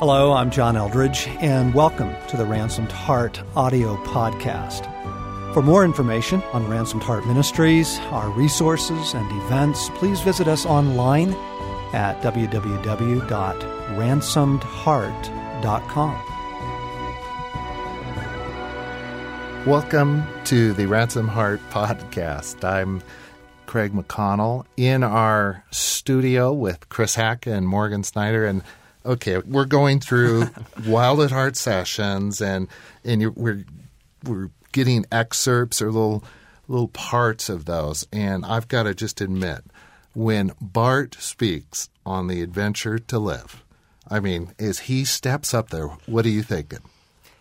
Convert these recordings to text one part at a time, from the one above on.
Hello, I'm John Eldredge, and welcome to the Ransomed Heart audio podcast. For more information on Ransomed Heart Ministries, our resources, and events, please visit us online at www.ransomedheart.com. Welcome to the Ransom Heart podcast. I'm Craig McConnell in our studio with Chris Hack and Morgan Snyder. And okay, we're going through Wild at Heart sessions, and and we're we're getting excerpts or little little parts of those. And I've got to just admit, when Bart speaks on the adventure to live, I mean, as he steps up there, what are you thinking?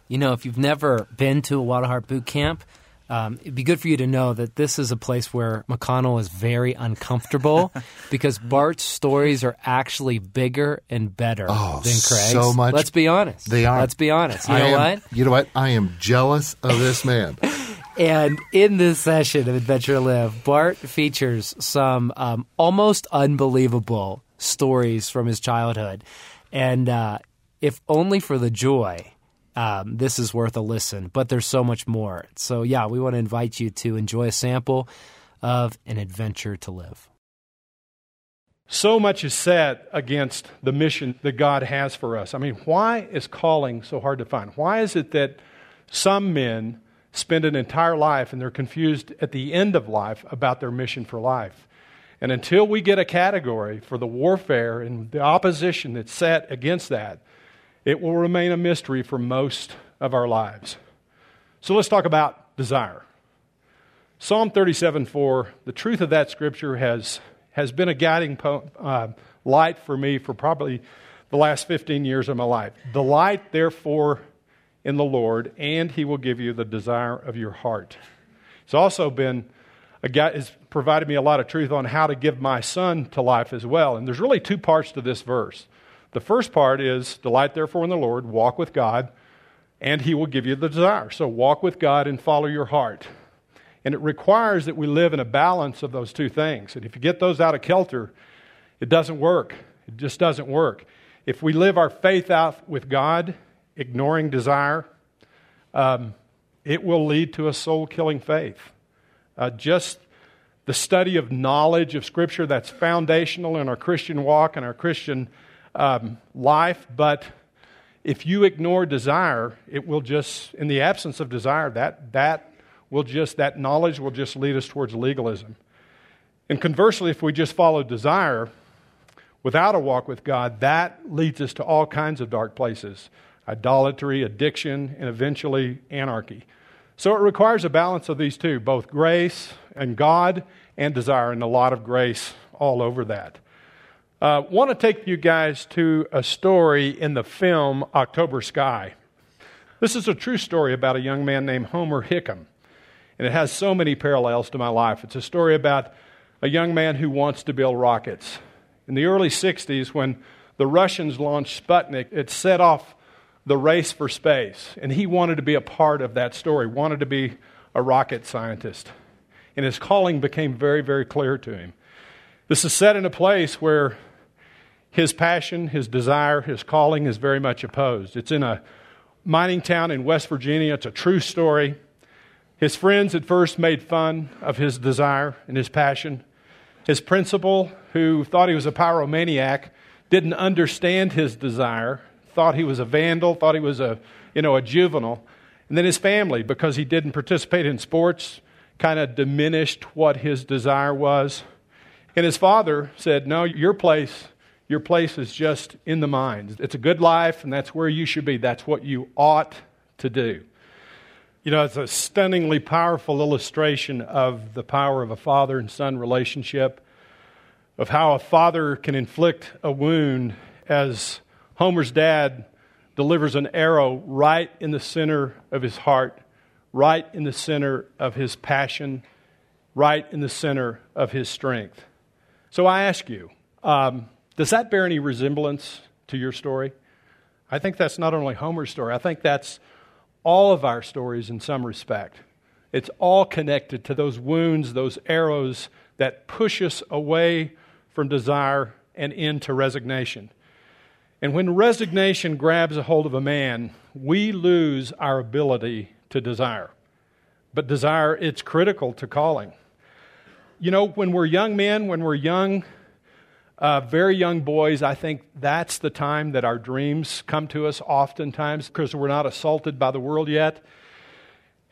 you know, if you've never been to a Wild at Heart boot camp, um, it'd be good for you to know that this is a place where McConnell is very uncomfortable because Bart's stories are actually bigger and better oh, than Craig's. So much. Let's be honest. They are. Let's be honest. You I know am, what? You know what? I am jealous of this man. and in this session of Adventure Live, Bart features some um, almost unbelievable stories from his childhood. And uh, if only for the joy um, this is worth a listen. But there's so much more. So, yeah, we want to invite you to enjoy a sample of An Adventure to Live. So much is said against the mission that God has for us. I mean, why is calling so hard to find? Why is it that some men spend an entire life and they're confused at the end of life about their mission for life? And until we get a category for the warfare and the opposition that's set against that, it will remain a mystery for most of our lives. So let's talk about desire. Psalm 37 4, the truth of that scripture has, has been a guiding po- uh, light for me for probably the last 15 years of my life. Delight, therefore, in the Lord, and he will give you the desire of your heart. It's also been a guy has provided me a lot of truth on how to give my son to life as well. And there's really two parts to this verse. The first part is delight therefore in the Lord, walk with God, and he will give you the desire. So walk with God and follow your heart. And it requires that we live in a balance of those two things. And if you get those out of kilter, it doesn't work. It just doesn't work. If we live our faith out with God, ignoring desire, um, it will lead to a soul killing faith. Uh, just the study of knowledge of Scripture that's foundational in our Christian walk and our Christian um, life, but if you ignore desire, it will just, in the absence of desire, that, that will just, that knowledge will just lead us towards legalism. And conversely, if we just follow desire without a walk with God, that leads us to all kinds of dark places idolatry, addiction, and eventually anarchy. So it requires a balance of these two, both grace and God and desire, and a lot of grace all over that. I uh, want to take you guys to a story in the film October Sky. This is a true story about a young man named Homer Hickam, and it has so many parallels to my life. It's a story about a young man who wants to build rockets. In the early 60s, when the Russians launched Sputnik, it set off the race for space, and he wanted to be a part of that story, wanted to be a rocket scientist. And his calling became very, very clear to him. This is set in a place where his passion, his desire, his calling is very much opposed. It's in a mining town in West Virginia. It's a true story. His friends at first made fun of his desire and his passion. His principal, who thought he was a pyromaniac, didn't understand his desire, thought he was a vandal, thought he was a, you know, a juvenile. And then his family, because he didn't participate in sports, kind of diminished what his desire was. And his father said, No, your place your place is just in the mind. It's a good life, and that's where you should be. That's what you ought to do. You know, it's a stunningly powerful illustration of the power of a father and son relationship, of how a father can inflict a wound as Homer's dad delivers an arrow right in the center of his heart, right in the center of his passion, right in the center of his strength. So I ask you, um, does that bear any resemblance to your story? I think that's not only Homer's story, I think that's all of our stories in some respect. It's all connected to those wounds, those arrows that push us away from desire and into resignation. And when resignation grabs a hold of a man, we lose our ability to desire. But desire, it's critical to calling. You know, when we're young men, when we're young, uh, very young boys, I think that's the time that our dreams come to us oftentimes because we're not assaulted by the world yet.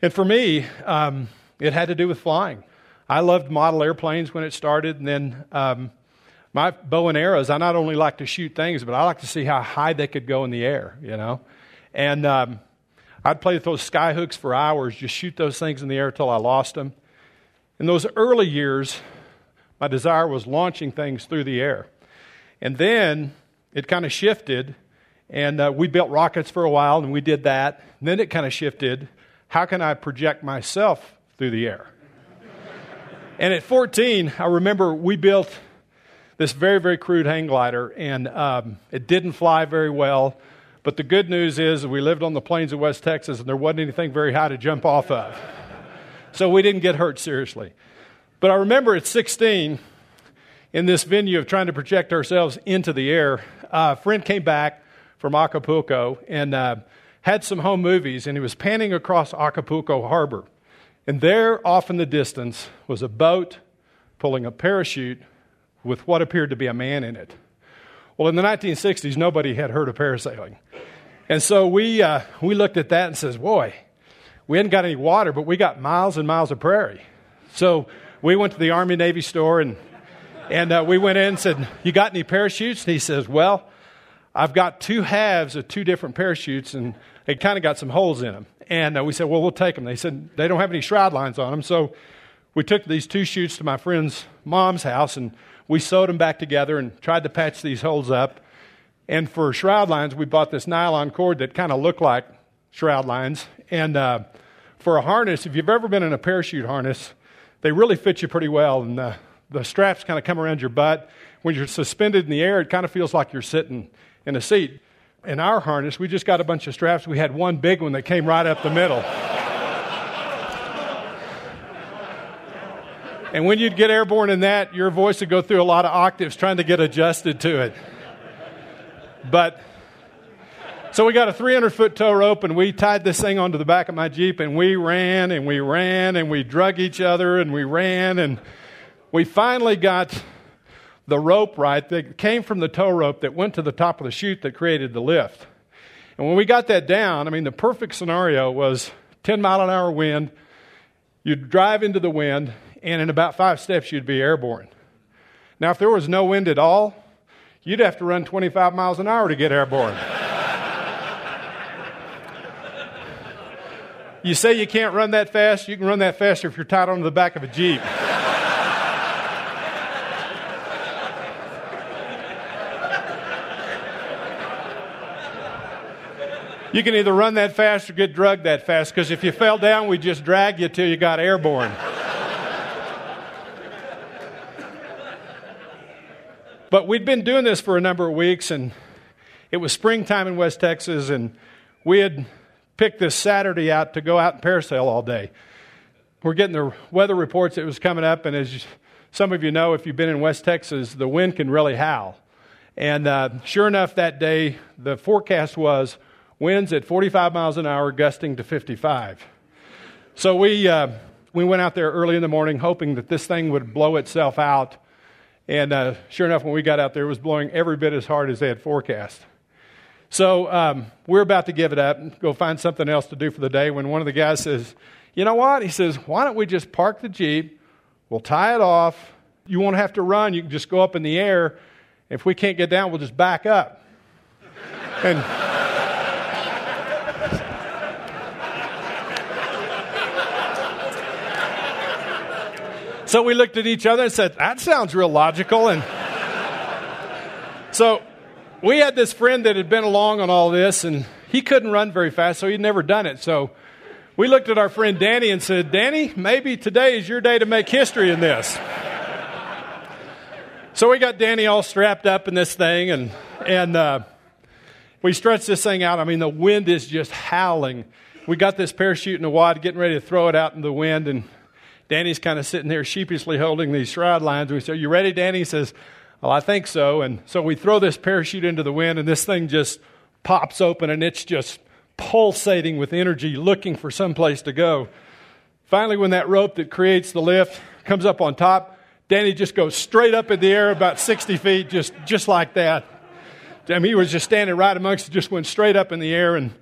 And for me, um, it had to do with flying. I loved model airplanes when it started, and then um, my bow and arrows, I not only like to shoot things, but I like to see how high they could go in the air, you know. And um, I'd play with those sky hooks for hours, just shoot those things in the air until I lost them. In those early years, my desire was launching things through the air. And then it kind of shifted, and uh, we built rockets for a while, and we did that. And then it kind of shifted. How can I project myself through the air? and at 14, I remember we built this very, very crude hang glider, and um, it didn't fly very well. But the good news is we lived on the plains of West Texas, and there wasn't anything very high to jump off of. So we didn't get hurt seriously. But I remember at 16, in this venue of trying to project ourselves into the air, a friend came back from Acapulco and uh, had some home movies, and he was panning across Acapulco Harbor. And there, off in the distance, was a boat pulling a parachute with what appeared to be a man in it. Well, in the 1960s, nobody had heard of parasailing. And so we, uh, we looked at that and says, boy, we hadn't got any water, but we got miles and miles of prairie. So we went to the Army Navy store and, and uh, we went in and said, You got any parachutes? And he says, Well, I've got two halves of two different parachutes and they kind of got some holes in them. And uh, we said, Well, we'll take them. They said, They don't have any shroud lines on them. So we took these two chutes to my friend's mom's house and we sewed them back together and tried to patch these holes up. And for shroud lines, we bought this nylon cord that kind of looked like shroud lines. And uh, for a harness, if you've ever been in a parachute harness, they really fit you pretty well. And the, the straps kind of come around your butt. When you're suspended in the air, it kind of feels like you're sitting in a seat. In our harness, we just got a bunch of straps. We had one big one that came right up the middle. and when you'd get airborne in that, your voice would go through a lot of octaves trying to get adjusted to it. But so we got a 300 foot tow rope and we tied this thing onto the back of my Jeep and we ran and we ran and we drug each other and we ran and we finally got the rope right that came from the tow rope that went to the top of the chute that created the lift. And when we got that down, I mean, the perfect scenario was 10 mile an hour wind. You'd drive into the wind, and in about five steps, you'd be airborne. Now, if there was no wind at all, you'd have to run 25 miles an hour to get airborne. You say you can't run that fast, you can run that faster if you're tied onto the back of a Jeep. you can either run that fast or get drugged that fast because if you fell down, we'd just drag you till you got airborne. but we'd been doing this for a number of weeks, and it was springtime in West Texas, and we had picked this Saturday out to go out and parasail all day. We're getting the weather reports that was coming up, and as some of you know, if you've been in West Texas, the wind can really howl. And uh, sure enough, that day, the forecast was winds at 45 miles an hour, gusting to 55. So we, uh, we went out there early in the morning, hoping that this thing would blow itself out. And uh, sure enough, when we got out there, it was blowing every bit as hard as they had forecast. So um, we're about to give it up and go find something else to do for the day when one of the guys says, You know what? He says, Why don't we just park the Jeep? We'll tie it off. You won't have to run. You can just go up in the air. If we can't get down, we'll just back up. And. So we looked at each other and said, That sounds real logical. And so we had this friend that had been along on all this, and he couldn't run very fast, so he'd never done it. So we looked at our friend Danny and said, Danny, maybe today is your day to make history in this. so we got Danny all strapped up in this thing, and, and uh, we stretched this thing out. I mean, the wind is just howling. We got this parachute in the wad, getting ready to throw it out in the wind, and Danny's kind of sitting there sheepishly holding these shroud lines. We said, you ready, Danny? He says, Well, I think so. And so we throw this parachute into the wind, and this thing just pops open, and it's just pulsating with energy, looking for some place to go. Finally, when that rope that creates the lift comes up on top, Danny just goes straight up in the air about 60 feet, just, just like that. I mean, he was just standing right amongst it, just went straight up in the air. And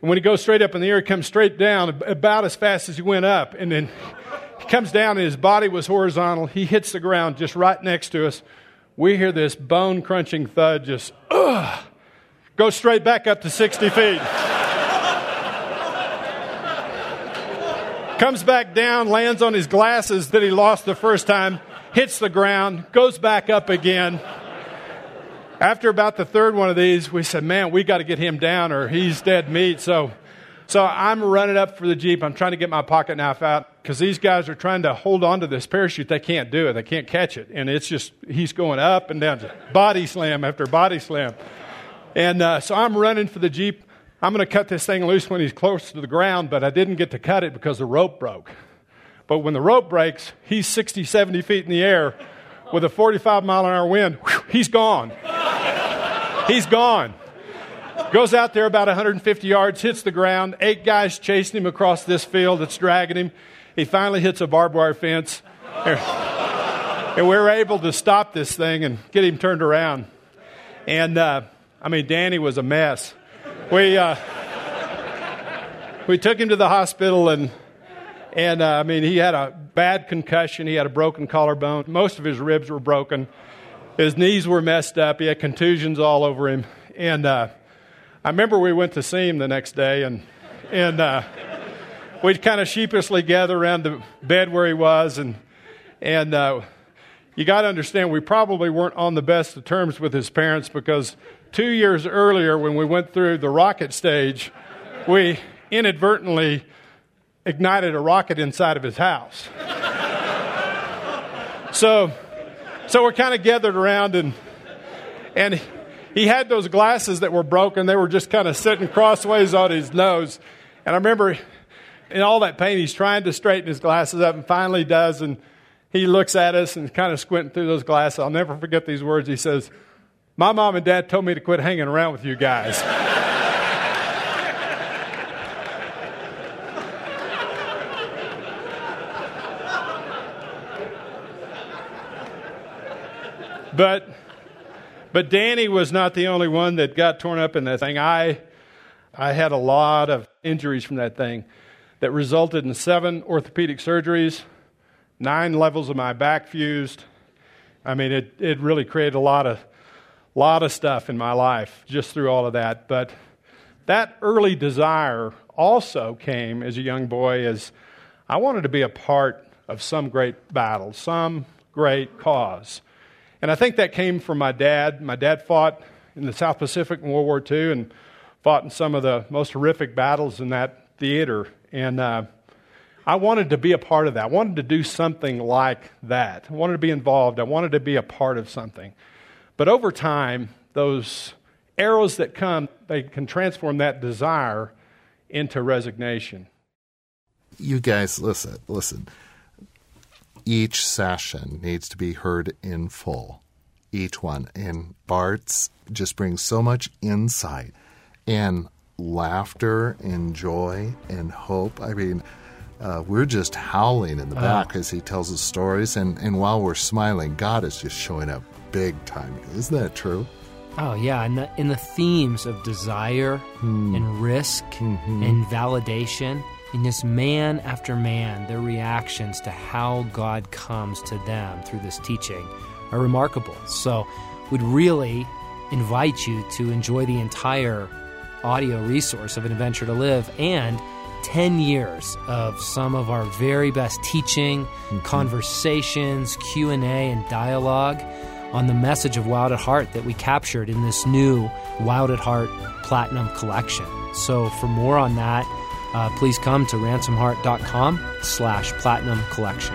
when he goes straight up in the air, he comes straight down about as fast as he went up. And then he comes down, and his body was horizontal. He hits the ground just right next to us. We hear this bone crunching thud, just, ugh, goes straight back up to 60 feet. comes back down, lands on his glasses that he lost the first time, hits the ground, goes back up again. After about the third one of these, we said, "Man, we got to get him down, or he's dead meat." So, so I'm running up for the jeep. I'm trying to get my pocket knife out because these guys are trying to hold on to this parachute. They can't do it. They can't catch it, and it's just he's going up and down, body slam after body slam. And uh, so I'm running for the jeep. I'm going to cut this thing loose when he's close to the ground, but I didn't get to cut it because the rope broke. But when the rope breaks, he's 60, 70 feet in the air with a 45 mile an hour wind. Whew, he's gone. he's gone. Goes out there about 150 yards, hits the ground. Eight guys chasing him across this field that's dragging him. He finally hits a barbed wire fence. And we were able to stop this thing and get him turned around. And, uh, I mean, Danny was a mess we uh, we took him to the hospital and and uh, I mean he had a bad concussion. He had a broken collarbone. Most of his ribs were broken. His knees were messed up. He had contusions all over him. And uh, I remember we went to see him the next day and and uh, we'd kind of sheepishly gather around the bed where he was and and uh, you got to understand we probably weren't on the best of terms with his parents because two years earlier, when we went through the rocket stage, we inadvertently ignited a rocket inside of his house. so, so we're kind of gathered around, and and he had those glasses that were broken. They were just kind of sitting crossways on his nose. And I remember in all that pain, he's trying to straighten his glasses up, and finally does. And he looks at us and kind of squinting through those glasses. I'll never forget these words. He says, my mom and dad told me to quit hanging around with you guys. but but Danny was not the only one that got torn up in that thing. I I had a lot of injuries from that thing that resulted in seven orthopedic surgeries, nine levels of my back fused. I mean, it, it really created a lot of lot of stuff in my life just through all of that. But that early desire also came as a young boy as I wanted to be a part of some great battle, some great cause. And I think that came from my dad. My dad fought in the South Pacific in World War II and fought in some of the most horrific battles in that theater. And uh, I wanted to be a part of that. I wanted to do something like that. I wanted to be involved. I wanted to be a part of something. But over time, those arrows that come, they can transform that desire into resignation. You guys, listen, listen. Each session needs to be heard in full. Each one. And Bart's just brings so much insight and laughter and joy and hope. I mean, uh, we're just howling in the uh-huh. back uh, as he tells us stories. And, and while we're smiling, God is just showing up big time. Isn't that true? Oh yeah, and the in the themes of desire hmm. and risk mm-hmm. and validation, in this man after man, their reactions to how God comes to them through this teaching are remarkable. So, we'd really invite you to enjoy the entire audio resource of An Adventure to Live and 10 years of some of our very best teaching, mm-hmm. conversations, Q&A and dialogue on the message of Wild at Heart that we captured in this new Wild at Heart Platinum Collection. So for more on that, uh, please come to ransomheart.com slash platinum collection.